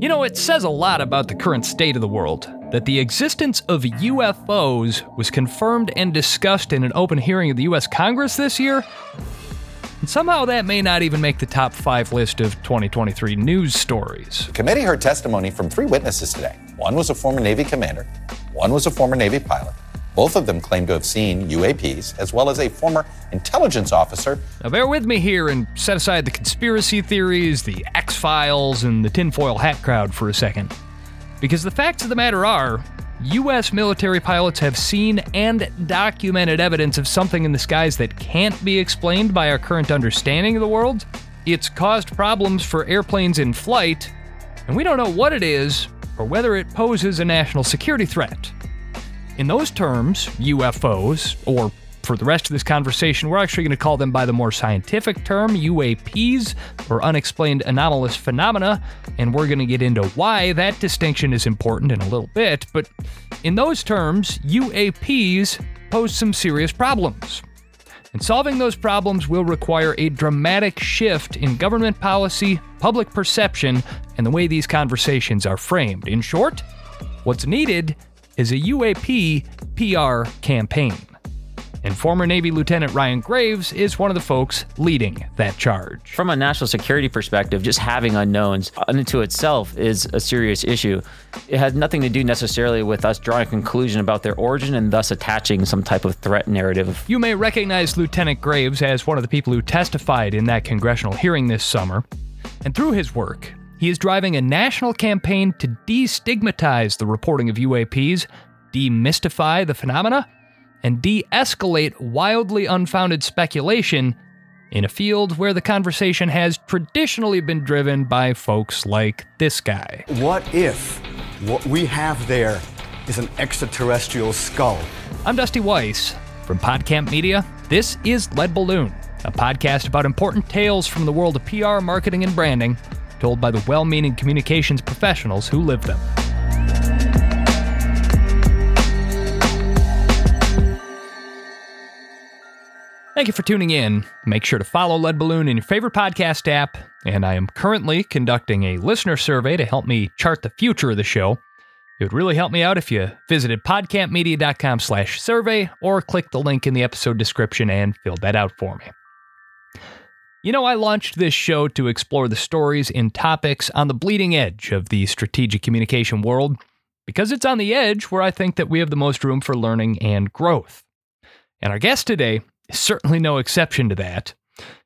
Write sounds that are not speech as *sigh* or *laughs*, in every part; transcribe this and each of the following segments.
You know, it says a lot about the current state of the world that the existence of UFOs was confirmed and discussed in an open hearing of the U.S. Congress this year. And somehow that may not even make the top five list of 2023 news stories. The committee heard testimony from three witnesses today. One was a former Navy commander, one was a former Navy pilot. Both of them claim to have seen UAPs, as well as a former intelligence officer. Now, bear with me here and set aside the conspiracy theories, the X Files, and the tinfoil hat crowd for a second. Because the facts of the matter are, U.S. military pilots have seen and documented evidence of something in the skies that can't be explained by our current understanding of the world. It's caused problems for airplanes in flight, and we don't know what it is or whether it poses a national security threat. In those terms, UFOs, or for the rest of this conversation, we're actually going to call them by the more scientific term UAPs, or unexplained anomalous phenomena, and we're going to get into why that distinction is important in a little bit. But in those terms, UAPs pose some serious problems. And solving those problems will require a dramatic shift in government policy, public perception, and the way these conversations are framed. In short, what's needed is a UAP PR campaign. And former Navy Lieutenant Ryan Graves is one of the folks leading that charge. From a national security perspective, just having unknowns unto itself is a serious issue. It has nothing to do necessarily with us drawing a conclusion about their origin and thus attaching some type of threat narrative. You may recognize Lieutenant Graves as one of the people who testified in that congressional hearing this summer. And through his work, he is driving a national campaign to destigmatize the reporting of UAPs, demystify the phenomena, and de escalate wildly unfounded speculation in a field where the conversation has traditionally been driven by folks like this guy. What if what we have there is an extraterrestrial skull? I'm Dusty Weiss from PodCamp Media. This is Lead Balloon, a podcast about important tales from the world of PR, marketing, and branding told by the well meaning communications professionals who live them. Thank you for tuning in. Make sure to follow Lead Balloon in your favorite podcast app, and I am currently conducting a listener survey to help me chart the future of the show. It would really help me out if you visited podcampmedia.com slash survey or click the link in the episode description and filled that out for me. You know, I launched this show to explore the stories and topics on the bleeding edge of the strategic communication world because it's on the edge where I think that we have the most room for learning and growth. And our guest today is certainly no exception to that.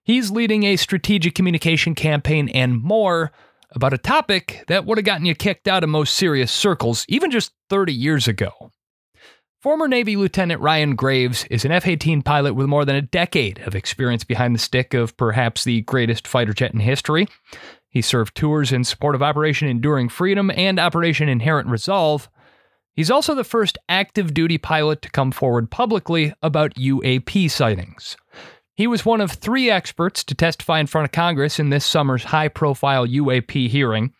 He's leading a strategic communication campaign and more about a topic that would have gotten you kicked out of most serious circles even just 30 years ago. Former Navy Lieutenant Ryan Graves is an F 18 pilot with more than a decade of experience behind the stick of perhaps the greatest fighter jet in history. He served tours in support of Operation Enduring Freedom and Operation Inherent Resolve, He's also the first active duty pilot to come forward publicly about UAP sightings. He was one of three experts to testify in front of Congress in this summer's high profile UAP hearing,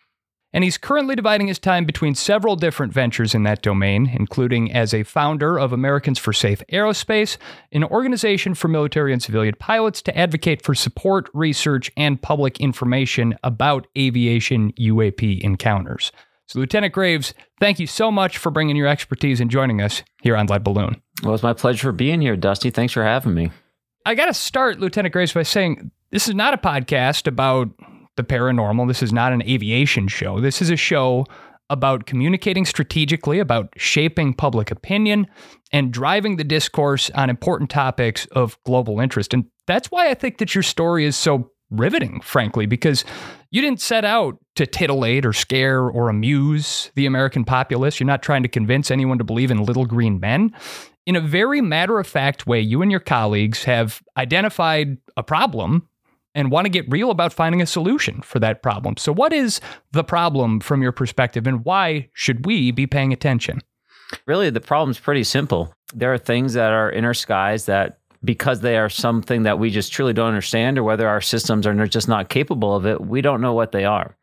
and he's currently dividing his time between several different ventures in that domain, including as a founder of Americans for Safe Aerospace, an organization for military and civilian pilots to advocate for support, research, and public information about aviation UAP encounters. So, Lieutenant Graves, thank you so much for bringing your expertise and joining us here on Lead Balloon. Well, it's my pleasure for being here, Dusty. Thanks for having me. I got to start, Lieutenant Graves, by saying this is not a podcast about the paranormal. This is not an aviation show. This is a show about communicating strategically, about shaping public opinion, and driving the discourse on important topics of global interest. And that's why I think that your story is so riveting, frankly, because you didn't set out to titillate or scare or amuse the American populace. You're not trying to convince anyone to believe in little green men. In a very matter of fact way, you and your colleagues have identified a problem and want to get real about finding a solution for that problem. So, what is the problem from your perspective, and why should we be paying attention? Really, the problem's pretty simple. There are things that are in our skies that because they are something that we just truly don't understand or whether our systems are just not capable of it, we don't know what they are.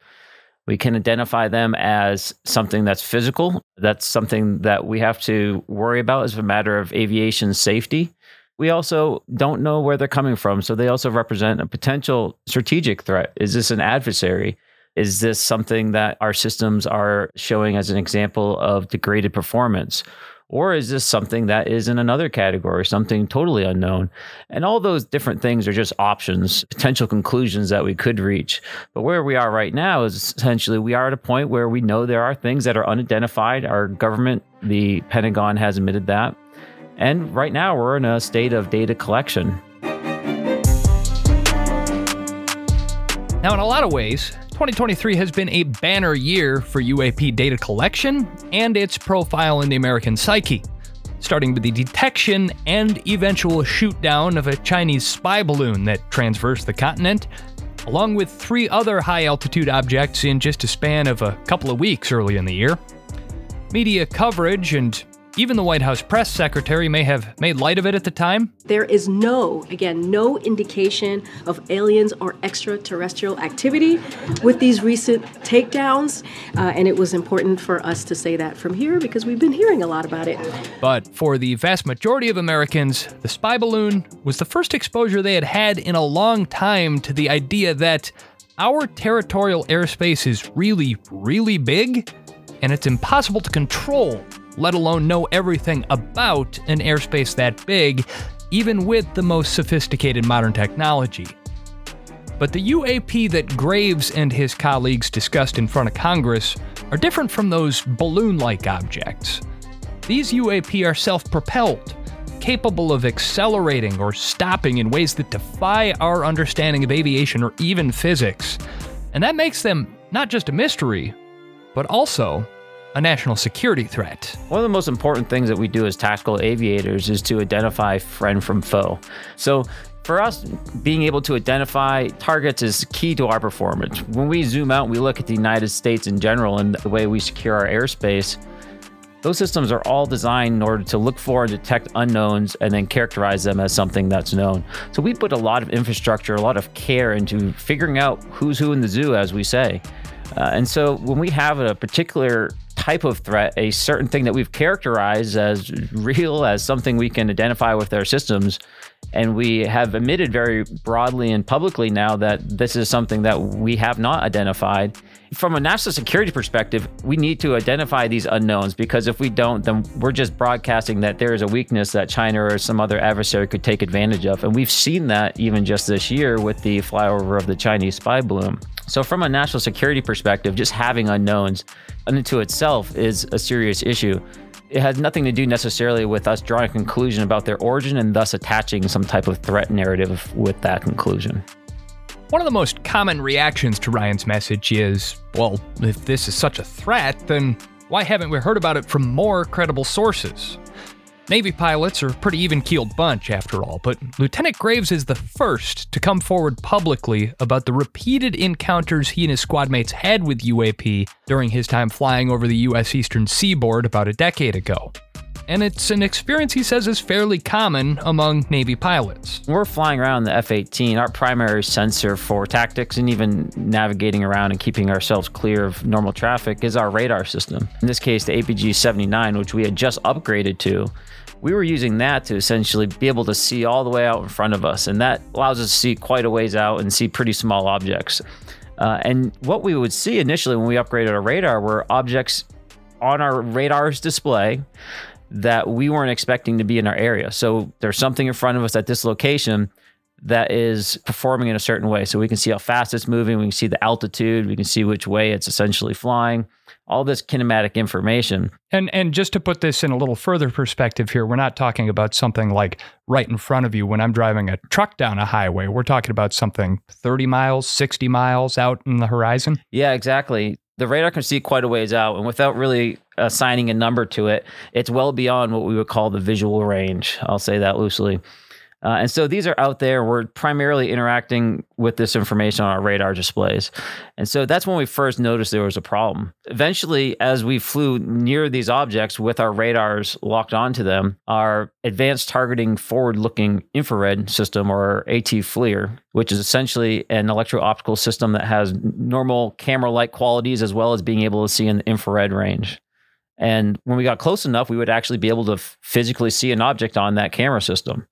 We can identify them as something that's physical. That's something that we have to worry about as a matter of aviation safety. We also don't know where they're coming from. So they also represent a potential strategic threat. Is this an adversary? Is this something that our systems are showing as an example of degraded performance? Or is this something that is in another category, something totally unknown? And all those different things are just options, potential conclusions that we could reach. But where we are right now is essentially we are at a point where we know there are things that are unidentified. Our government, the Pentagon, has admitted that. And right now we're in a state of data collection. Now, in a lot of ways, 2023 has been a banner year for UAP data collection and its profile in the American psyche, starting with the detection and eventual shoot down of a Chinese spy balloon that transversed the continent, along with three other high altitude objects in just a span of a couple of weeks early in the year. Media coverage and even the White House press secretary may have made light of it at the time. There is no, again, no indication of aliens or extraterrestrial activity with these recent takedowns. Uh, and it was important for us to say that from here because we've been hearing a lot about it. But for the vast majority of Americans, the spy balloon was the first exposure they had had in a long time to the idea that our territorial airspace is really, really big and it's impossible to control let alone know everything about an airspace that big, even with the most sophisticated modern technology. But the UAP that Graves and his colleagues discussed in front of Congress are different from those balloon like objects. These UAP are self propelled, capable of accelerating or stopping in ways that defy our understanding of aviation or even physics. And that makes them not just a mystery, but also a national security threat. One of the most important things that we do as tactical aviators is to identify friend from foe. So, for us, being able to identify targets is key to our performance. When we zoom out, and we look at the United States in general and the way we secure our airspace. Those systems are all designed in order to look for and detect unknowns and then characterize them as something that's known. So we put a lot of infrastructure, a lot of care into figuring out who's who in the zoo, as we say. Uh, and so when we have a particular type of threat, a certain thing that we've characterized as real, as something we can identify with our systems. And we have admitted very broadly and publicly now that this is something that we have not identified. From a national security perspective, we need to identify these unknowns because if we don't, then we're just broadcasting that there is a weakness that China or some other adversary could take advantage of. And we've seen that even just this year with the flyover of the Chinese spy balloon. So, from a national security perspective, just having unknowns unto itself is a serious issue. It has nothing to do necessarily with us drawing a conclusion about their origin and thus attaching some type of threat narrative with that conclusion. One of the most common reactions to Ryan's message is well, if this is such a threat, then why haven't we heard about it from more credible sources? Navy pilots are a pretty even keeled bunch, after all, but Lieutenant Graves is the first to come forward publicly about the repeated encounters he and his squadmates had with UAP during his time flying over the U.S. eastern seaboard about a decade ago. And it's an experience he says is fairly common among Navy pilots. We're flying around the F 18, our primary sensor for tactics and even navigating around and keeping ourselves clear of normal traffic is our radar system. In this case, the APG 79, which we had just upgraded to we were using that to essentially be able to see all the way out in front of us. And that allows us to see quite a ways out and see pretty small objects. Uh, and what we would see initially when we upgraded our radar were objects on our radar's display that we weren't expecting to be in our area. So there's something in front of us at this location that is performing in a certain way. So we can see how fast it's moving, we can see the altitude, we can see which way it's essentially flying all this kinematic information. And and just to put this in a little further perspective here, we're not talking about something like right in front of you when I'm driving a truck down a highway. We're talking about something 30 miles, 60 miles out in the horizon. Yeah, exactly. The radar can see quite a ways out, and without really uh, assigning a number to it, it's well beyond what we would call the visual range. I'll say that loosely. Uh, and so these are out there. We're primarily interacting with this information on our radar displays. And so that's when we first noticed there was a problem. Eventually, as we flew near these objects with our radars locked onto them, our advanced targeting forward looking infrared system, or AT FLIR, which is essentially an electro optical system that has normal camera like qualities as well as being able to see in the infrared range. And when we got close enough, we would actually be able to physically see an object on that camera system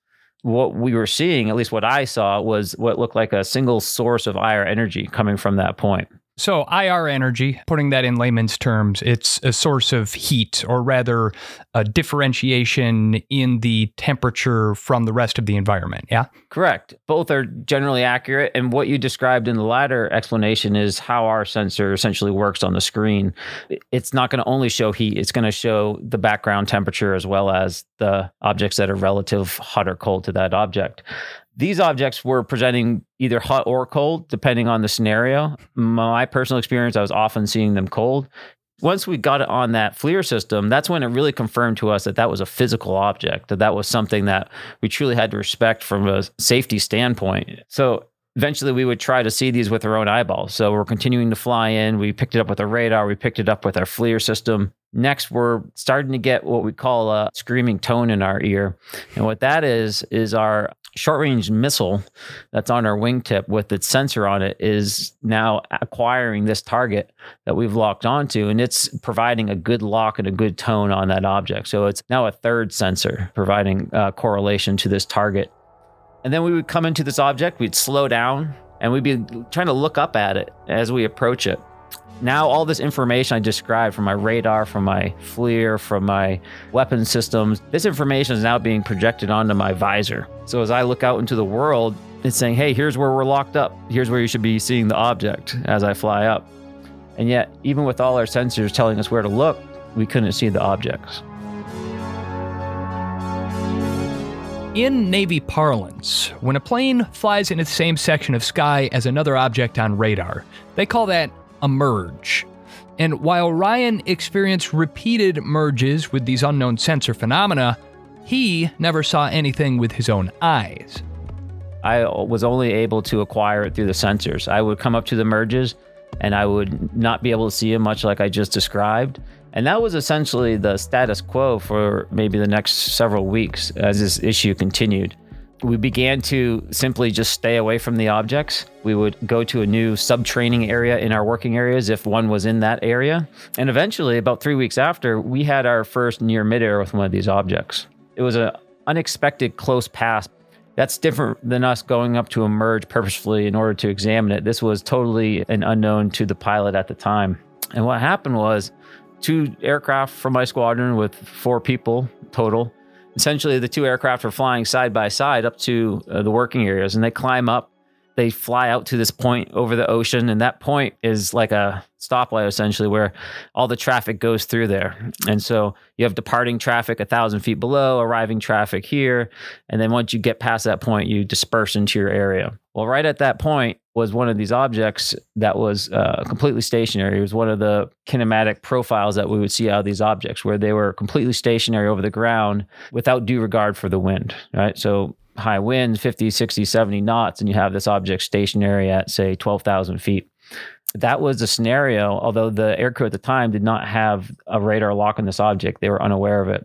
what we were seeing, at least what I saw, was what looked like a single source of IR energy coming from that point. So, IR energy, putting that in layman's terms, it's a source of heat, or rather, a differentiation in the temperature from the rest of the environment. Yeah? Correct. Both are generally accurate. And what you described in the latter explanation is how our sensor essentially works on the screen. It's not going to only show heat, it's going to show the background temperature as well as the objects that are relative hot or cold to that object. These objects were presenting either hot or cold, depending on the scenario. My personal experience, I was often seeing them cold. Once we got it on that FLIR system, that's when it really confirmed to us that that was a physical object, that that was something that we truly had to respect from a safety standpoint. So eventually we would try to see these with our own eyeballs. So we're continuing to fly in. We picked it up with our radar. We picked it up with our FLIR system. Next, we're starting to get what we call a screaming tone in our ear. And what that is, is our short range missile that's on our wingtip with its sensor on it is now acquiring this target that we've locked onto and it's providing a good lock and a good tone on that object. So it's now a third sensor providing uh, correlation to this target. And then we would come into this object, we'd slow down and we'd be trying to look up at it as we approach it now all this information I described from my radar, from my FLIR, from my weapon systems, this information is now being projected onto my visor. So as I look out into the world, it's saying, hey, here's where we're locked up. Here's where you should be seeing the object as I fly up. And yet, even with all our sensors telling us where to look, we couldn't see the objects. In Navy parlance, when a plane flies in the same section of sky as another object on radar, they call that a merge. And while Ryan experienced repeated merges with these unknown sensor phenomena, he never saw anything with his own eyes. I was only able to acquire it through the sensors. I would come up to the merges and I would not be able to see them much like I just described. And that was essentially the status quo for maybe the next several weeks as this issue continued we began to simply just stay away from the objects. We would go to a new sub training area in our working areas if one was in that area. And eventually, about three weeks after, we had our first near midair with one of these objects. It was an unexpected close pass. That's different than us going up to emerge purposefully in order to examine it. This was totally an unknown to the pilot at the time. And what happened was two aircraft from my squadron with four people total essentially the two aircraft are flying side by side up to uh, the working areas and they climb up. They fly out to this point over the ocean and that point is like a stoplight essentially where all the traffic goes through there. And so you have departing traffic a thousand feet below arriving traffic here and then once you get past that point you disperse into your area. Well right at that point was one of these objects that was uh, completely stationary. It was one of the kinematic profiles that we would see out of these objects, where they were completely stationary over the ground without due regard for the wind, right? So high winds, 50, 60, 70 knots, and you have this object stationary at, say, 12,000 feet. That was the scenario, although the aircrew at the time did not have a radar lock on this object, they were unaware of it.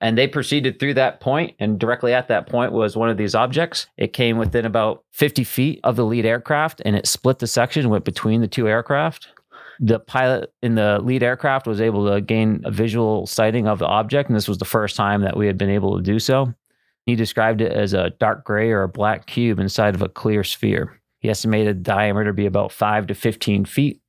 And they proceeded through that point, and directly at that point was one of these objects. It came within about 50 feet of the lead aircraft, and it split the section, went between the two aircraft. The pilot in the lead aircraft was able to gain a visual sighting of the object, and this was the first time that we had been able to do so. He described it as a dark gray or a black cube inside of a clear sphere. He estimated the diameter to be about 5 to 15 feet.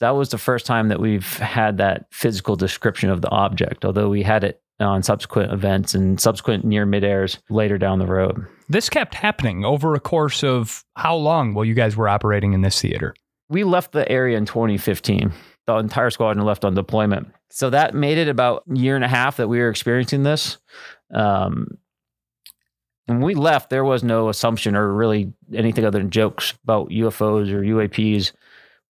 That was the first time that we've had that physical description of the object, although we had it on subsequent events and subsequent near midairs later down the road. This kept happening over a course of how long while you guys were operating in this theater? We left the area in 2015. The entire squadron left on deployment. So that made it about a year and a half that we were experiencing this. Um, when we left, there was no assumption or really anything other than jokes about UFOs or UAPs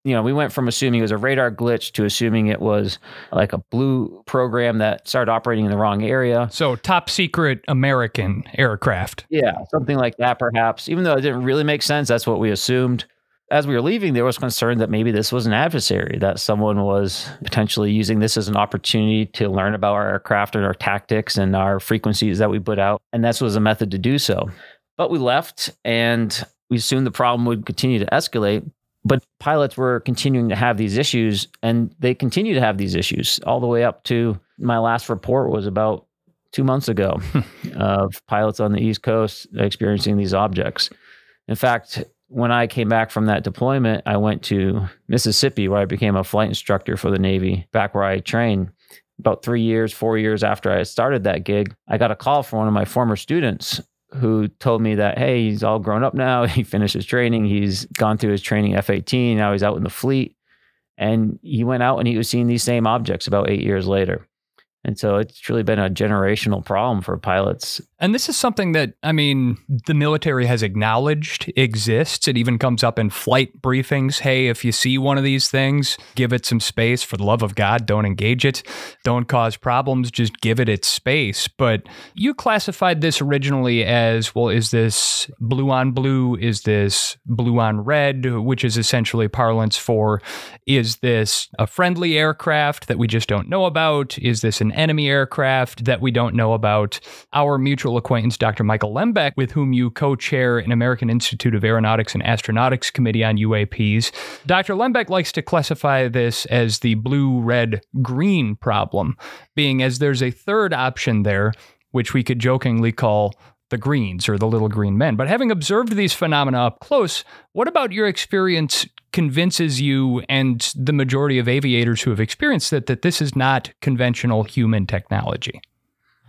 you know, we went from assuming it was a radar glitch to assuming it was like a blue program that started operating in the wrong area. So, top secret American aircraft. Yeah, something like that, perhaps. Even though it didn't really make sense, that's what we assumed. As we were leaving, there was concern that maybe this was an adversary, that someone was potentially using this as an opportunity to learn about our aircraft and our tactics and our frequencies that we put out. And this was a method to do so. But we left and we assumed the problem would continue to escalate. But pilots were continuing to have these issues, and they continue to have these issues all the way up to my last report was about two months ago *laughs* of pilots on the East Coast experiencing these objects. In fact, when I came back from that deployment, I went to Mississippi where I became a flight instructor for the Navy, back where I trained. About three years, four years after I started that gig, I got a call from one of my former students who told me that, hey, he's all grown up now. *laughs* He finished his training. He's gone through his training F 18. Now he's out in the fleet. And he went out and he was seeing these same objects about eight years later. And so it's truly been a generational problem for pilots. And this is something that, I mean, the military has acknowledged exists. It even comes up in flight briefings. Hey, if you see one of these things, give it some space. For the love of God, don't engage it. Don't cause problems. Just give it its space. But you classified this originally as well, is this blue on blue? Is this blue on red? Which is essentially parlance for is this a friendly aircraft that we just don't know about? Is this an enemy aircraft that we don't know about. Our mutual acquaintance, Dr. Michael Lembeck, with whom you co chair an American Institute of Aeronautics and Astronautics Committee on UAPs. Dr. Lembeck likes to classify this as the blue, red, green problem, being as there's a third option there, which we could jokingly call the greens or the little green men. But having observed these phenomena up close, what about your experience convinces you and the majority of aviators who have experienced it that this is not conventional human technology?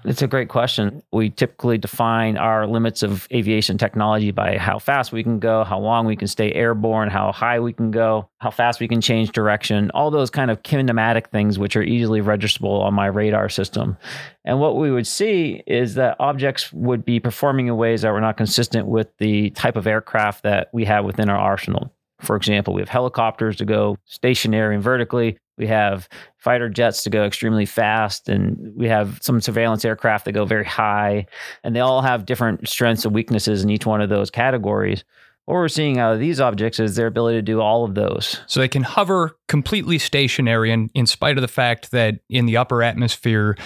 It's a great question. We typically define our limits of aviation technology by how fast we can go, how long we can stay airborne, how high we can go, how fast we can change direction, all those kind of kinematic things which are easily registerable on my radar system. And what we would see is that objects would be performing in ways that were not consistent with the type of aircraft that we have within our arsenal. For example, we have helicopters to go stationary and vertically. We have fighter jets to go extremely fast, and we have some surveillance aircraft that go very high. And they all have different strengths and weaknesses in each one of those categories. What we're seeing out of these objects is their ability to do all of those. So they can hover completely stationary, and in spite of the fact that in the upper atmosphere,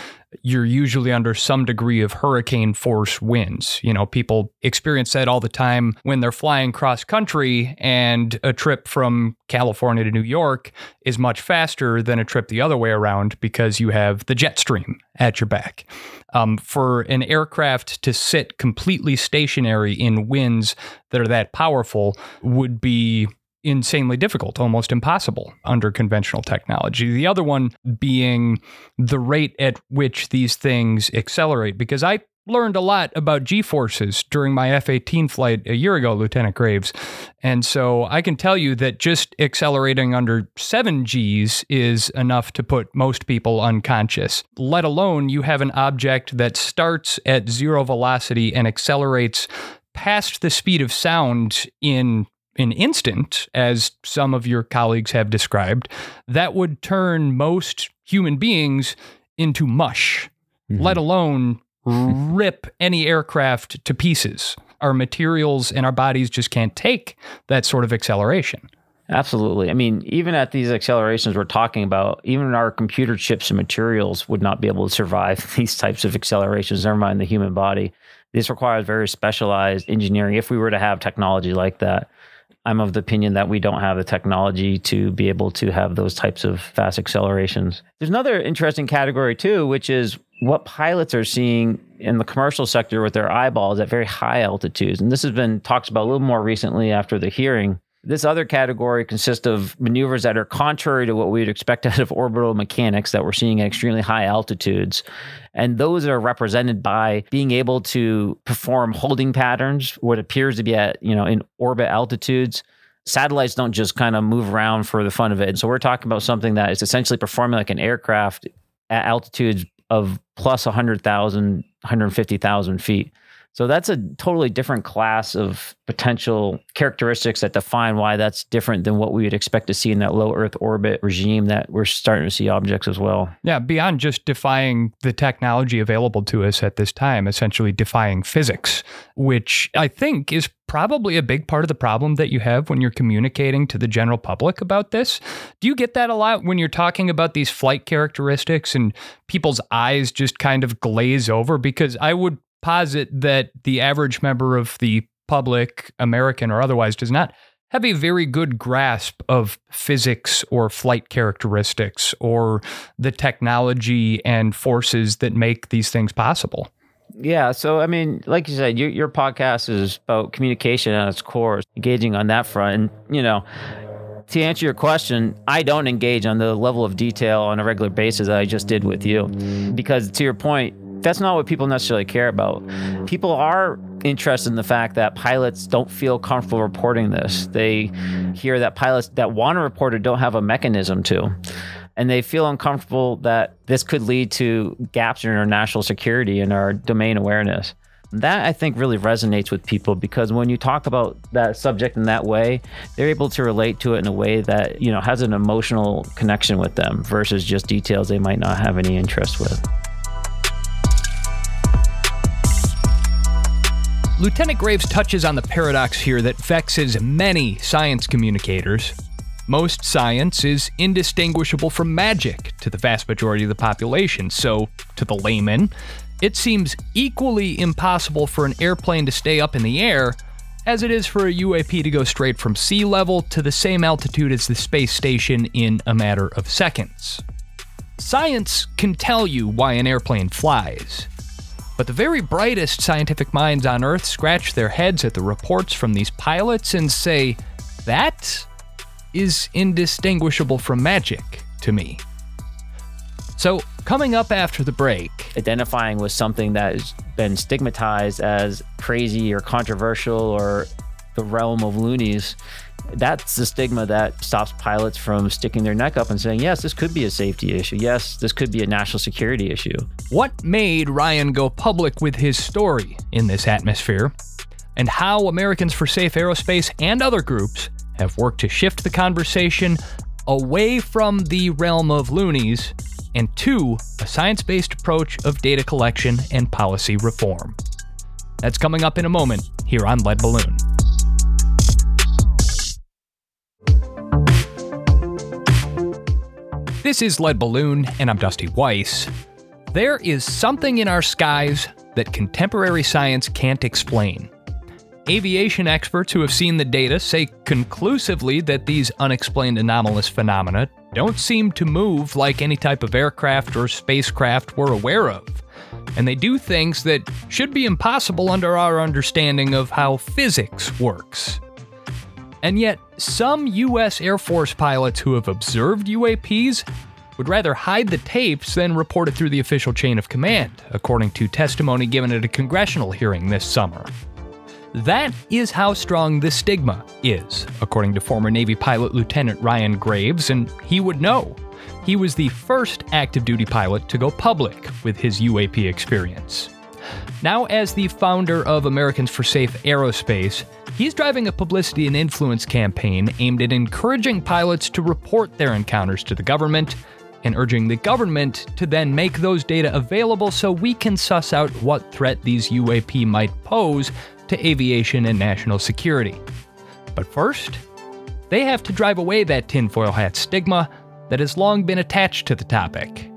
you're usually under some degree of hurricane force winds. You know, people experience that all the time when they're flying cross country, and a trip from California to New York is much faster than a trip the other way around because you have the jet stream at your back. Um, for an aircraft to sit completely stationary in winds that are that powerful would be insanely difficult, almost impossible under conventional technology. The other one being the rate at which these things accelerate, because I learned a lot about G forces during my F 18 flight a year ago, Lieutenant Graves. And so I can tell you that just accelerating under 7 Gs is enough to put most people unconscious, let alone you have an object that starts at zero velocity and accelerates past the speed of sound in an instant, as some of your colleagues have described, that would turn most human beings into mush, mm-hmm. let alone *laughs* rip any aircraft to pieces. Our materials and our bodies just can't take that sort of acceleration. Absolutely. I mean, even at these accelerations we're talking about, even our computer chips and materials would not be able to survive *laughs* these types of accelerations, never mind the human body. This requires very specialized engineering if we were to have technology like that. I'm of the opinion that we don't have the technology to be able to have those types of fast accelerations. There's another interesting category too, which is what pilots are seeing in the commercial sector with their eyeballs at very high altitudes. And this has been talked about a little more recently after the hearing. This other category consists of maneuvers that are contrary to what we'd expect out of orbital mechanics that we're seeing at extremely high altitudes. And those are represented by being able to perform holding patterns, what appears to be at, you know, in orbit altitudes. Satellites don't just kind of move around for the fun of it. So we're talking about something that is essentially performing like an aircraft at altitudes of plus 100,000, 150,000 feet. So that's a totally different class of potential characteristics that define why that's different than what we would expect to see in that low Earth orbit regime that we're starting to see objects as well. Yeah, beyond just defying the technology available to us at this time, essentially defying physics, which I think is probably a big part of the problem that you have when you're communicating to the general public about this. Do you get that a lot when you're talking about these flight characteristics and people's eyes just kind of glaze over? Because I would posit that the average member of the public, American or otherwise, does not have a very good grasp of physics or flight characteristics or the technology and forces that make these things possible. Yeah. So, I mean, like you said, your, your podcast is about communication at its core, engaging on that front. And, you know, to answer your question, I don't engage on the level of detail on a regular basis that I just did with you. Because to your point, that's not what people necessarily care about. People are interested in the fact that pilots don't feel comfortable reporting this. They hear that pilots that want to report it don't have a mechanism to. And they feel uncomfortable that this could lead to gaps in our national security and our domain awareness. That I think really resonates with people because when you talk about that subject in that way, they're able to relate to it in a way that, you know, has an emotional connection with them versus just details they might not have any interest with. Lieutenant Graves touches on the paradox here that vexes many science communicators. Most science is indistinguishable from magic to the vast majority of the population, so to the layman, it seems equally impossible for an airplane to stay up in the air as it is for a UAP to go straight from sea level to the same altitude as the space station in a matter of seconds. Science can tell you why an airplane flies. But the very brightest scientific minds on Earth scratch their heads at the reports from these pilots and say, that is indistinguishable from magic to me. So, coming up after the break, identifying with something that has been stigmatized as crazy or controversial or the realm of loonies, that's the stigma that stops pilots from sticking their neck up and saying, yes, this could be a safety issue. Yes, this could be a national security issue. What made Ryan go public with his story in this atmosphere? And how Americans for Safe Aerospace and other groups have worked to shift the conversation away from the realm of loonies and to a science based approach of data collection and policy reform. That's coming up in a moment here on Lead Balloon. This is Lead Balloon, and I'm Dusty Weiss. There is something in our skies that contemporary science can't explain. Aviation experts who have seen the data say conclusively that these unexplained anomalous phenomena don't seem to move like any type of aircraft or spacecraft we're aware of. And they do things that should be impossible under our understanding of how physics works. And yet, some US Air Force pilots who have observed UAPs would rather hide the tapes than report it through the official chain of command, according to testimony given at a congressional hearing this summer. That is how strong the stigma is, according to former Navy pilot Lieutenant Ryan Graves, and he would know. He was the first active duty pilot to go public with his UAP experience. Now, as the founder of Americans for Safe Aerospace, he's driving a publicity and influence campaign aimed at encouraging pilots to report their encounters to the government and urging the government to then make those data available so we can suss out what threat these UAP might pose to aviation and national security. But first, they have to drive away that tinfoil hat stigma that has long been attached to the topic.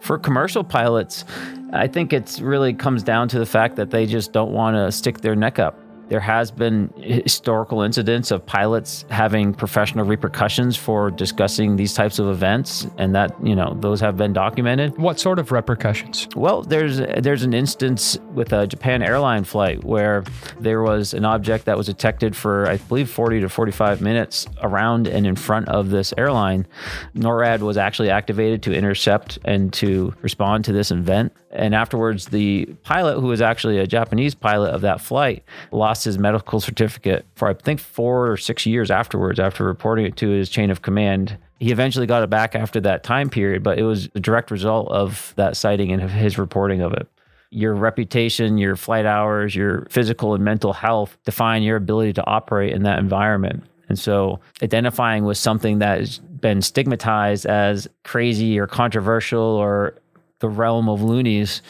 For commercial pilots, I think it really comes down to the fact that they just don't want to stick their neck up. There has been historical incidents of pilots having professional repercussions for discussing these types of events, and that you know those have been documented. What sort of repercussions? Well, there's there's an instance with a Japan airline flight where there was an object that was detected for I believe 40 to 45 minutes around and in front of this airline. NORAD was actually activated to intercept and to respond to this event. And afterwards, the pilot, who was actually a Japanese pilot of that flight, lost his medical certificate for, I think, four or six years afterwards, after reporting it to his chain of command. He eventually got it back after that time period, but it was a direct result of that sighting and his reporting of it. Your reputation, your flight hours, your physical and mental health define your ability to operate in that environment. And so identifying with something that has been stigmatized as crazy or controversial or the realm of loonies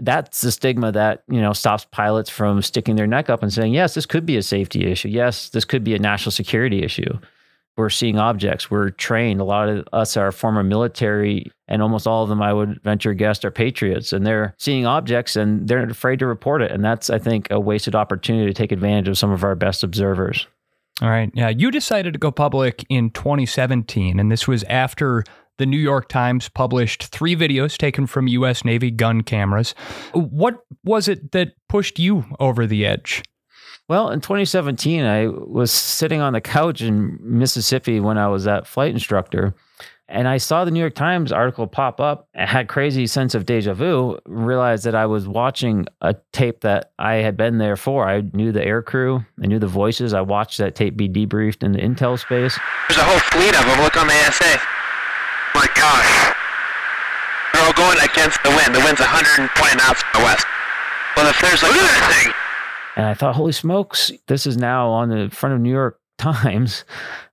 that's the stigma that you know stops pilots from sticking their neck up and saying yes this could be a safety issue. Yes this could be a national security issue. We're seeing objects. We're trained. A lot of us are former military and almost all of them i would venture guess are patriots and they're seeing objects and they're afraid to report it. And that's i think a wasted opportunity to take advantage of some of our best observers. All right. Yeah. You decided to go public in 2017, and this was after the New York Times published three videos taken from U.S. Navy gun cameras. What was it that pushed you over the edge? Well, in 2017, I was sitting on the couch in Mississippi when I was that flight instructor. And I saw the New York Times article pop up. I had crazy sense of deja vu. Realized that I was watching a tape that I had been there for. I knew the air crew. I knew the voices. I watched that tape be debriefed in the intel space. There's a whole fleet of them. Look on the ASA. My gosh. They're all going against the wind. The wind's 120 knots from the west. Well, if there's like, look at that thing. And I thought, holy smokes, this is now on the front of New York *laughs* Times.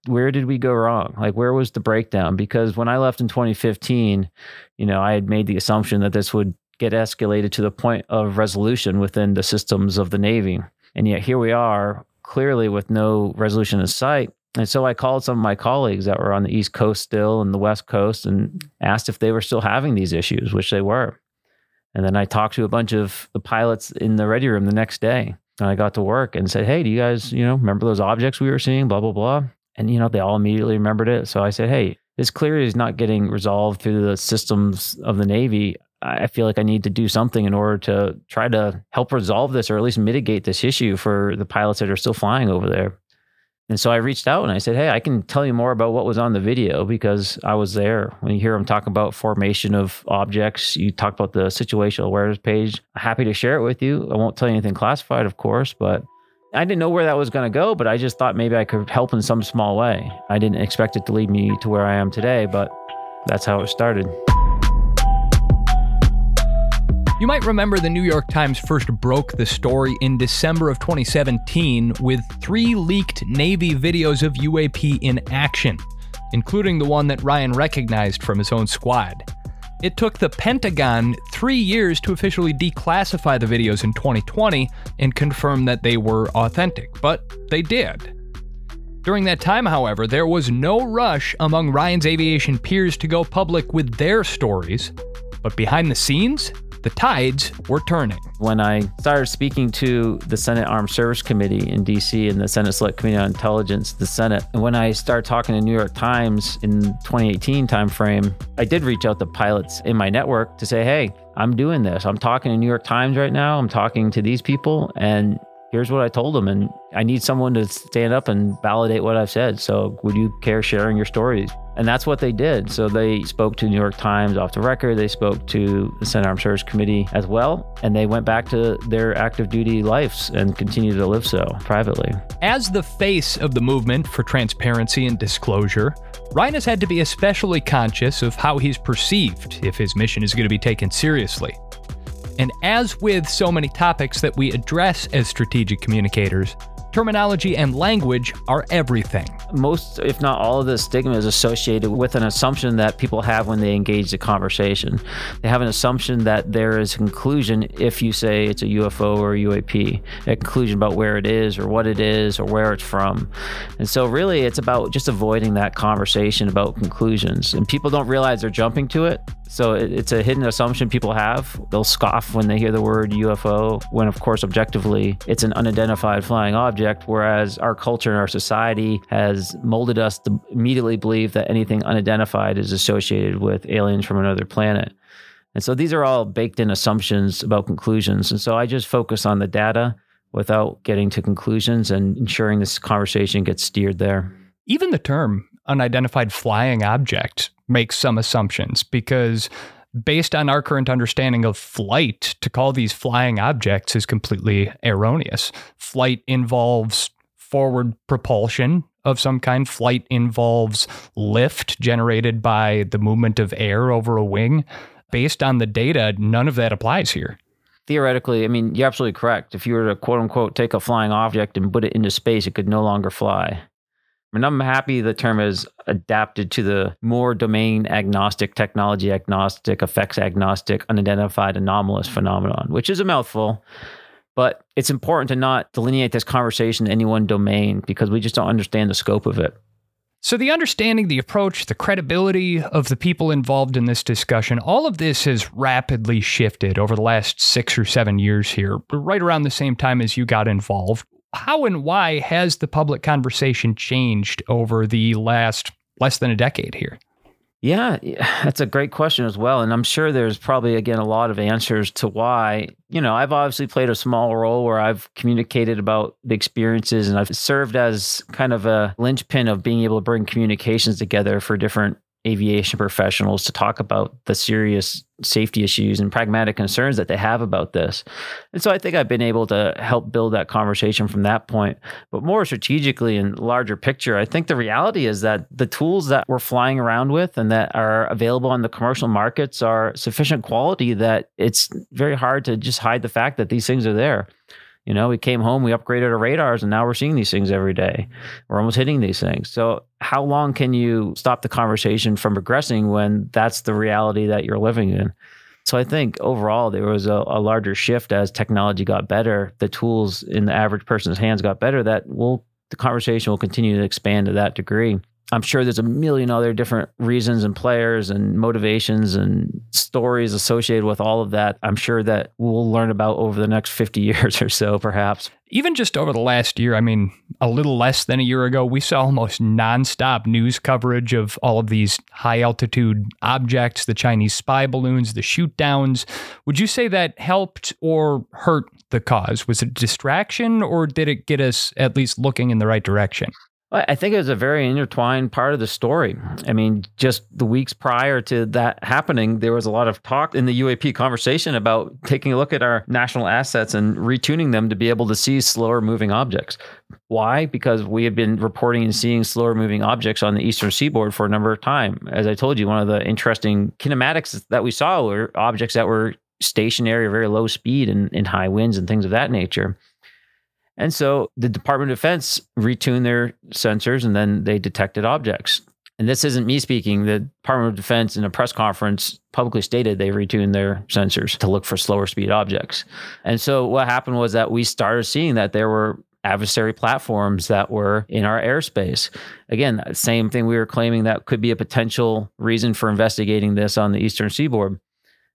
Where did we go wrong? Like, where was the breakdown? Because when I left in 2015, you know, I had made the assumption that this would get escalated to the point of resolution within the systems of the Navy. And yet here we are, clearly with no resolution in sight. And so I called some of my colleagues that were on the East Coast still and the West Coast and asked if they were still having these issues, which they were. And then I talked to a bunch of the pilots in the ready room the next day. And I got to work and said, Hey, do you guys, you know, remember those objects we were seeing? Blah, blah, blah. And, you know, they all immediately remembered it. So I said, Hey, this clearly is not getting resolved through the systems of the Navy. I feel like I need to do something in order to try to help resolve this or at least mitigate this issue for the pilots that are still flying over there. And so I reached out and I said, Hey, I can tell you more about what was on the video because I was there. When you hear them talk about formation of objects, you talk about the situational awareness page. Happy to share it with you. I won't tell you anything classified, of course, but I didn't know where that was going to go, but I just thought maybe I could help in some small way. I didn't expect it to lead me to where I am today, but that's how it started. You might remember the New York Times first broke the story in December of 2017 with three leaked Navy videos of UAP in action, including the one that Ryan recognized from his own squad. It took the Pentagon three years to officially declassify the videos in 2020 and confirm that they were authentic, but they did. During that time, however, there was no rush among Ryan's aviation peers to go public with their stories, but behind the scenes, the tides were turning. When I started speaking to the Senate Armed Service Committee in DC and the Senate Select Committee on Intelligence, the Senate, and when I started talking to New York Times in 2018 timeframe, I did reach out to pilots in my network to say, hey, I'm doing this. I'm talking to New York Times right now. I'm talking to these people and here's what I told them. And I need someone to stand up and validate what I've said. So would you care sharing your stories? And that's what they did. So they spoke to New York Times off the record. They spoke to the Senate Armed Services Committee as well. And they went back to their active duty lives and continue to live so privately. As the face of the movement for transparency and disclosure, Ryan has had to be especially conscious of how he's perceived if his mission is going to be taken seriously. And as with so many topics that we address as strategic communicators, terminology and language are everything. Most, if not all of the stigma is associated with an assumption that people have when they engage the conversation. They have an assumption that there is a conclusion if you say it's a UFO or a UAP, a conclusion about where it is or what it is or where it's from. And so, really, it's about just avoiding that conversation about conclusions. And people don't realize they're jumping to it. So it's a hidden assumption people have. They'll scoff when they hear the word UFO, when, of course, objectively, it's an unidentified flying object. Whereas our culture and our society has molded us to immediately believe that anything unidentified is associated with aliens from another planet. And so these are all baked in assumptions about conclusions. And so I just focus on the data without getting to conclusions and ensuring this conversation gets steered there. Even the term unidentified flying object makes some assumptions because based on our current understanding of flight, to call these flying objects is completely erroneous. Flight involves forward propulsion of some kind. Flight involves lift generated by the movement of air over a wing. Based on the data, none of that applies here. Theoretically, I mean, you're absolutely correct. If you were to quote unquote take a flying object and put it into space, it could no longer fly. And I'm happy the term is adapted to the more domain agnostic, technology agnostic, effects agnostic, unidentified anomalous phenomenon, which is a mouthful. But it's important to not delineate this conversation to any one domain because we just don't understand the scope of it. So, the understanding, the approach, the credibility of the people involved in this discussion, all of this has rapidly shifted over the last six or seven years here, right around the same time as you got involved how and why has the public conversation changed over the last less than a decade here? Yeah, that's a great question as well. And I'm sure there's probably, again, a lot of answers to why. You know, I've obviously played a small role where I've communicated about the experiences and I've served as kind of a linchpin of being able to bring communications together for different aviation professionals to talk about the serious safety issues and pragmatic concerns that they have about this. And so I think I've been able to help build that conversation from that point. But more strategically and larger picture, I think the reality is that the tools that we're flying around with and that are available on the commercial markets are sufficient quality that it's very hard to just hide the fact that these things are there. You know, we came home, we upgraded our radars, and now we're seeing these things every day. We're almost hitting these things. So, how long can you stop the conversation from progressing when that's the reality that you're living in? So, I think overall, there was a, a larger shift as technology got better. The tools in the average person's hands got better. That will the conversation will continue to expand to that degree. I'm sure there's a million other different reasons and players and motivations and stories associated with all of that. I'm sure that we'll learn about over the next 50 *laughs* years or so, perhaps. Even just over the last year, I mean, a little less than a year ago, we saw almost nonstop news coverage of all of these high altitude objects, the Chinese spy balloons, the shoot downs. Would you say that helped or hurt the cause? Was it distraction or did it get us at least looking in the right direction? I think it was a very intertwined part of the story. I mean, just the weeks prior to that happening, there was a lot of talk in the UAP conversation about taking a look at our national assets and retuning them to be able to see slower moving objects. Why? Because we had been reporting and seeing slower moving objects on the eastern seaboard for a number of time. As I told you, one of the interesting kinematics that we saw were objects that were stationary very low speed and in high winds and things of that nature. And so the Department of Defense retuned their sensors and then they detected objects. And this isn't me speaking. The Department of Defense in a press conference publicly stated they retuned their sensors to look for slower speed objects. And so what happened was that we started seeing that there were adversary platforms that were in our airspace. Again, same thing we were claiming that could be a potential reason for investigating this on the eastern seaboard.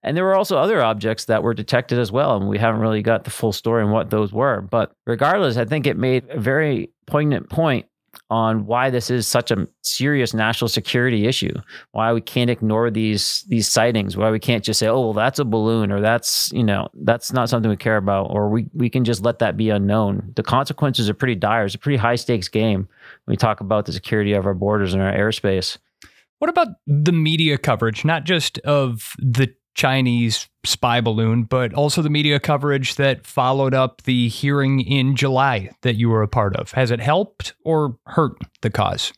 And there were also other objects that were detected as well. And we haven't really got the full story on what those were. But regardless, I think it made a very poignant point on why this is such a serious national security issue. Why we can't ignore these these sightings. Why we can't just say, "Oh, well, that's a balloon," or "That's you know that's not something we care about," or we we can just let that be unknown. The consequences are pretty dire. It's a pretty high stakes game when we talk about the security of our borders and our airspace. What about the media coverage, not just of the Chinese spy balloon, but also the media coverage that followed up the hearing in July that you were a part of. Has it helped or hurt the cause?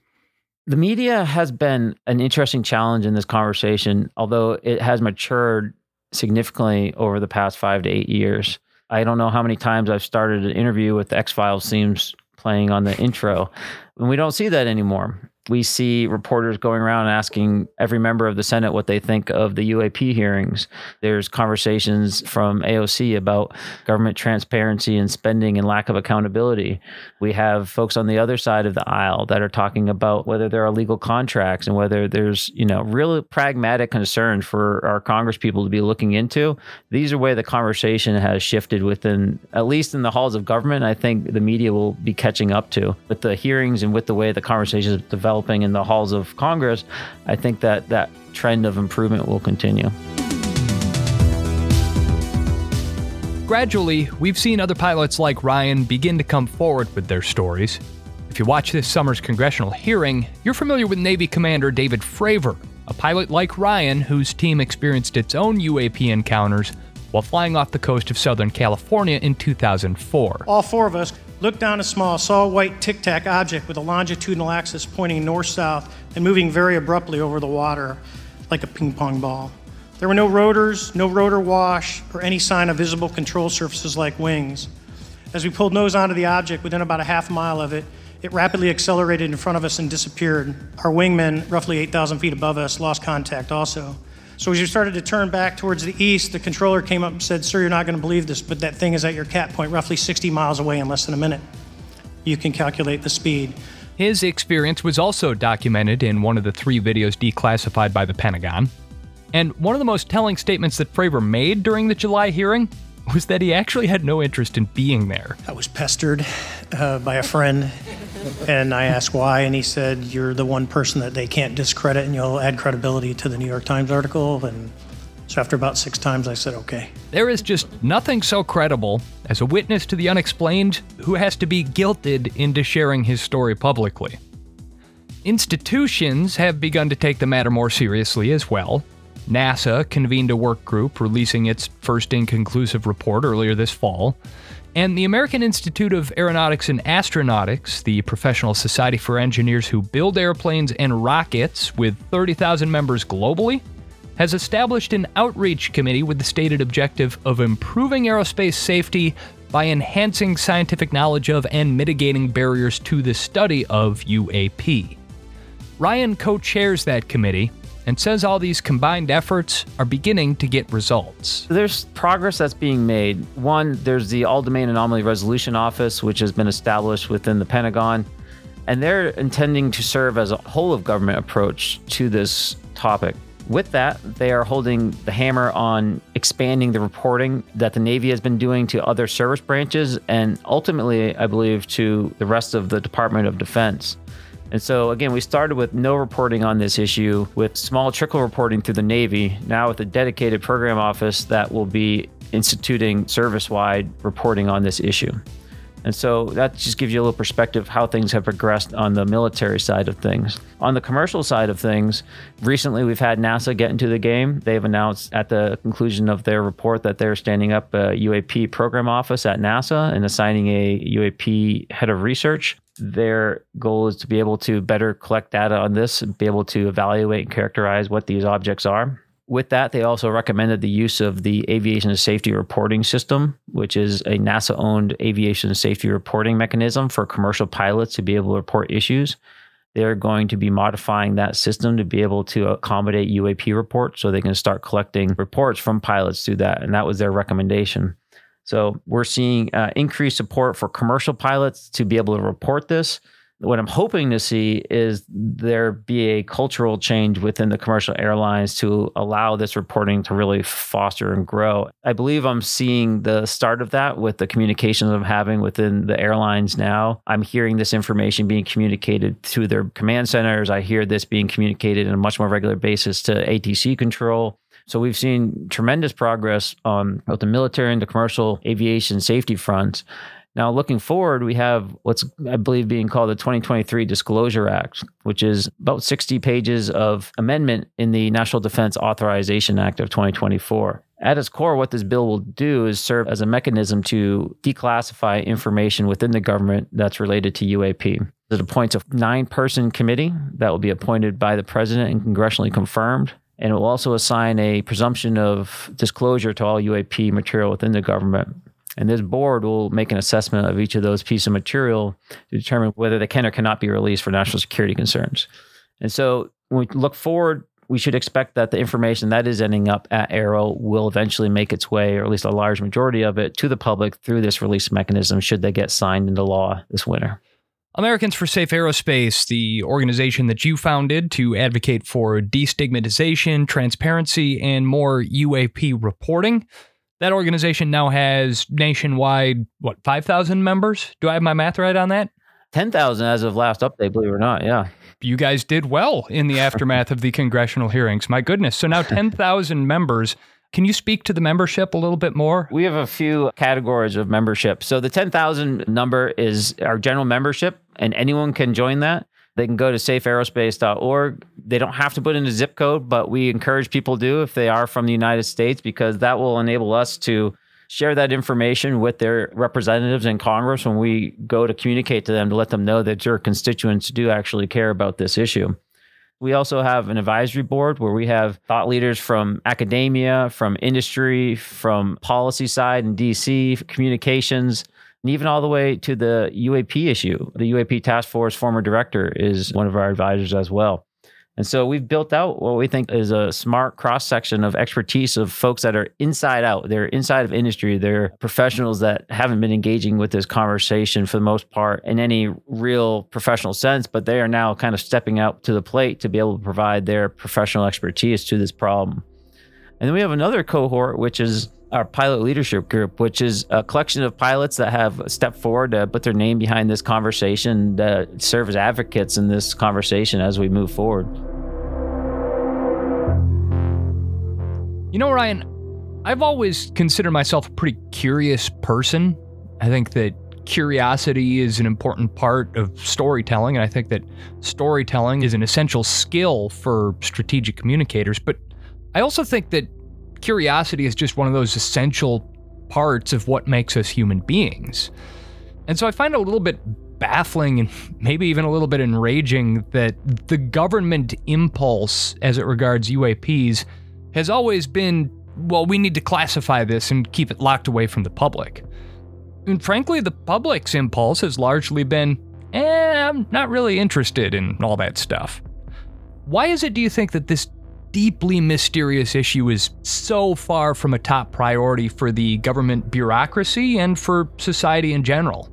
The media has been an interesting challenge in this conversation, although it has matured significantly over the past five to eight years. I don't know how many times I've started an interview with X Files themes playing on the intro, and we don't see that anymore we see reporters going around asking every member of the Senate what they think of the UAP hearings. There's conversations from AOC about government transparency and spending and lack of accountability. We have folks on the other side of the aisle that are talking about whether there are legal contracts and whether there's, you know, real pragmatic concerns for our Congress people to be looking into. These are where the conversation has shifted within, at least in the halls of government. I think the media will be catching up to with the hearings and with the way the conversations develop developing in the halls of Congress, I think that that trend of improvement will continue. Gradually, we've seen other pilots like Ryan begin to come forward with their stories. If you watch this summer's congressional hearing, you're familiar with Navy Commander David Fravor, a pilot like Ryan whose team experienced its own UAP encounters while flying off the coast of Southern California in 2004. All four of us looked down a small, saw white tic tac object with a longitudinal axis pointing north south and moving very abruptly over the water like a ping pong ball. There were no rotors, no rotor wash, or any sign of visible control surfaces like wings. As we pulled nose onto the object within about a half mile of it, it rapidly accelerated in front of us and disappeared. Our wingmen, roughly 8,000 feet above us, lost contact also. So as you started to turn back towards the east, the controller came up and said, Sir, you're not going to believe this, but that thing is at your CAP point, roughly 60 miles away in less than a minute. You can calculate the speed. His experience was also documented in one of the three videos declassified by the Pentagon. And one of the most telling statements that Fravor made during the July hearing was that he actually had no interest in being there. I was pestered uh, by a friend *laughs* And I asked why, and he said, You're the one person that they can't discredit, and you'll add credibility to the New York Times article. And so after about six times, I said, Okay. There is just nothing so credible as a witness to the unexplained who has to be guilted into sharing his story publicly. Institutions have begun to take the matter more seriously as well. NASA convened a work group releasing its first inconclusive report earlier this fall. And the American Institute of Aeronautics and Astronautics, the professional society for engineers who build airplanes and rockets with 30,000 members globally, has established an outreach committee with the stated objective of improving aerospace safety by enhancing scientific knowledge of and mitigating barriers to the study of UAP. Ryan co chairs that committee and says all these combined efforts are beginning to get results. There's progress that's being made. One, there's the All Domain Anomaly Resolution Office, which has been established within the Pentagon, and they're intending to serve as a whole of government approach to this topic. With that, they are holding the hammer on expanding the reporting that the Navy has been doing to other service branches and ultimately, I believe, to the rest of the Department of Defense. And so, again, we started with no reporting on this issue, with small trickle reporting through the Navy, now with a dedicated program office that will be instituting service wide reporting on this issue. And so that just gives you a little perspective of how things have progressed on the military side of things. On the commercial side of things, recently we've had NASA get into the game. They've announced at the conclusion of their report that they're standing up a UAP program office at NASA and assigning a UAP head of research. Their goal is to be able to better collect data on this and be able to evaluate and characterize what these objects are. With that, they also recommended the use of the Aviation Safety Reporting System, which is a NASA owned aviation safety reporting mechanism for commercial pilots to be able to report issues. They're going to be modifying that system to be able to accommodate UAP reports so they can start collecting reports from pilots through that. And that was their recommendation. So we're seeing uh, increased support for commercial pilots to be able to report this. What I'm hoping to see is there be a cultural change within the commercial airlines to allow this reporting to really foster and grow. I believe I'm seeing the start of that with the communications I'm having within the airlines now. I'm hearing this information being communicated to their command centers. I hear this being communicated on a much more regular basis to ATC control. So we've seen tremendous progress on both the military and the commercial aviation safety front. Now, looking forward, we have what's, I believe, being called the 2023 Disclosure Act, which is about 60 pages of amendment in the National Defense Authorization Act of 2024. At its core, what this bill will do is serve as a mechanism to declassify information within the government that's related to UAP. It appoints a nine person committee that will be appointed by the president and congressionally confirmed and it will also assign a presumption of disclosure to all UAP material within the government. And this board will make an assessment of each of those pieces of material to determine whether they can or cannot be released for national security concerns. And so when we look forward, we should expect that the information that is ending up at AARO will eventually make its way, or at least a large majority of it, to the public through this release mechanism should they get signed into law this winter. Americans for Safe Aerospace, the organization that you founded to advocate for destigmatization, transparency, and more UAP reporting. That organization now has nationwide, what, 5,000 members? Do I have my math right on that? 10,000 as of last update, believe it or not. Yeah. You guys did well in the aftermath of the congressional hearings. My goodness. So now *laughs* 10,000 members. Can you speak to the membership a little bit more? We have a few categories of membership. So the 10,000 number is our general membership, and anyone can join that. They can go to safeaerospace.org. They don't have to put in a zip code, but we encourage people to do if they are from the United States because that will enable us to share that information with their representatives in Congress when we go to communicate to them to let them know that your constituents do actually care about this issue. We also have an advisory board where we have thought leaders from academia, from industry, from policy side in DC, communications, and even all the way to the UAP issue. The UAP task force former director is one of our advisors as well. And so we've built out what we think is a smart cross section of expertise of folks that are inside out. They're inside of industry. They're professionals that haven't been engaging with this conversation for the most part in any real professional sense, but they are now kind of stepping out to the plate to be able to provide their professional expertise to this problem. And then we have another cohort, which is our pilot leadership group, which is a collection of pilots that have stepped forward to put their name behind this conversation, to serve as advocates in this conversation as we move forward. You know, Ryan, I've always considered myself a pretty curious person. I think that curiosity is an important part of storytelling, and I think that storytelling is an essential skill for strategic communicators. But I also think that curiosity is just one of those essential parts of what makes us human beings. And so I find it a little bit baffling and *laughs* maybe even a little bit enraging that the government impulse as it regards UAPs has always been well, we need to classify this and keep it locked away from the public. And frankly, the public's impulse has largely been eh, I'm not really interested in all that stuff. Why is it, do you think, that this deeply mysterious issue is so far from a top priority for the government bureaucracy and for society in general?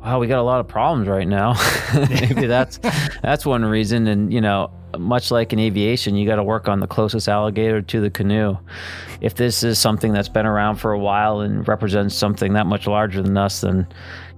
Wow, we got a lot of problems right now. *laughs* Maybe that's that's one reason. And you know, much like in aviation, you got to work on the closest alligator to the canoe. If this is something that's been around for a while and represents something that much larger than us, then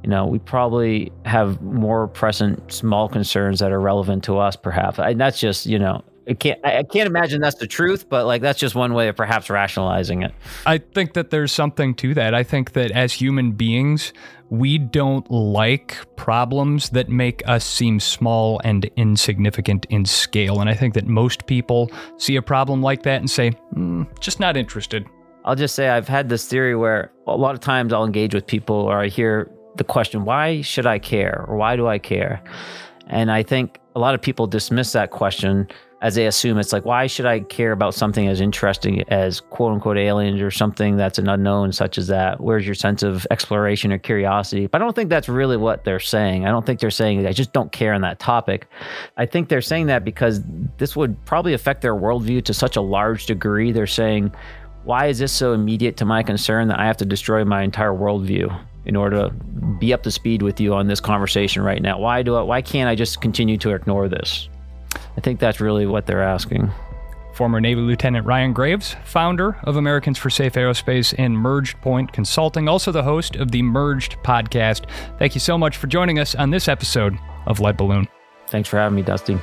you know we probably have more present small concerns that are relevant to us, perhaps. And that's just you know I can't I can't imagine that's the truth, but like that's just one way of perhaps rationalizing it. I think that there's something to that. I think that as human beings, we don't like problems that make us seem small and insignificant in scale. And I think that most people see a problem like that and say, mm, just not interested. I'll just say I've had this theory where a lot of times I'll engage with people or I hear the question, why should I care? Or why do I care? And I think a lot of people dismiss that question as they assume it's like, why should I care about something as interesting as quote unquote aliens or something that's an unknown, such as that? Where's your sense of exploration or curiosity? But I don't think that's really what they're saying. I don't think they're saying, I just don't care on that topic. I think they're saying that because this would probably affect their worldview to such a large degree. They're saying, why is this so immediate to my concern that I have to destroy my entire worldview? in order to be up to speed with you on this conversation right now. Why do I, why can't I just continue to ignore this? I think that's really what they're asking. Former Navy Lieutenant Ryan Graves, founder of Americans for Safe Aerospace and Merged Point Consulting, also the host of the Merged podcast. Thank you so much for joining us on this episode of Lead Balloon. Thanks for having me, Dusty.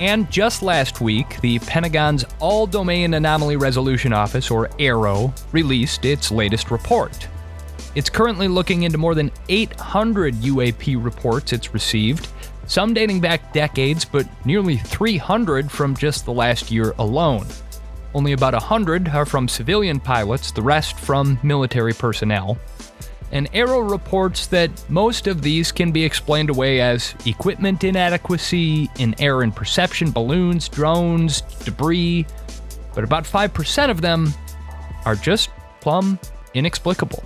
And just last week, the Pentagon's All Domain Anomaly Resolution Office, or AARO, released its latest report. It's currently looking into more than 800 UAP reports it's received, some dating back decades, but nearly 300 from just the last year alone. Only about 100 are from civilian pilots, the rest from military personnel. And AARO reports that most of these can be explained away as equipment inadequacy, in air and perception balloons, drones, debris, but about 5% of them are just plumb inexplicable.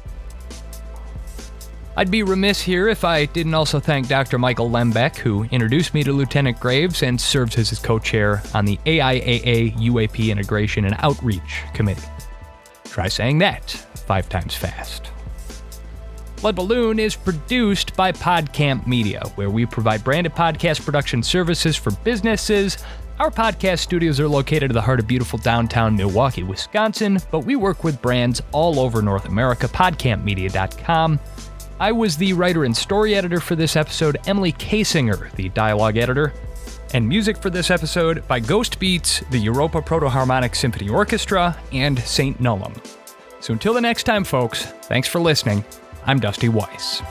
I'd be remiss here if I didn't also thank Dr. Michael Lembeck, who introduced me to Lieutenant Graves and serves as his co chair on the AIAA UAP Integration and Outreach Committee. Try saying that five times fast. Lead Balloon is produced by PodCamp Media, where we provide branded podcast production services for businesses. Our podcast studios are located in the heart of beautiful downtown Milwaukee, Wisconsin, but we work with brands all over North America. PodCampMedia.com I was the writer and story editor for this episode, Emily Kasinger, the dialogue editor, and music for this episode by Ghost Beats, the Europa Proto Harmonic Symphony Orchestra, and St. Nullum. So until the next time, folks, thanks for listening. I'm Dusty Weiss.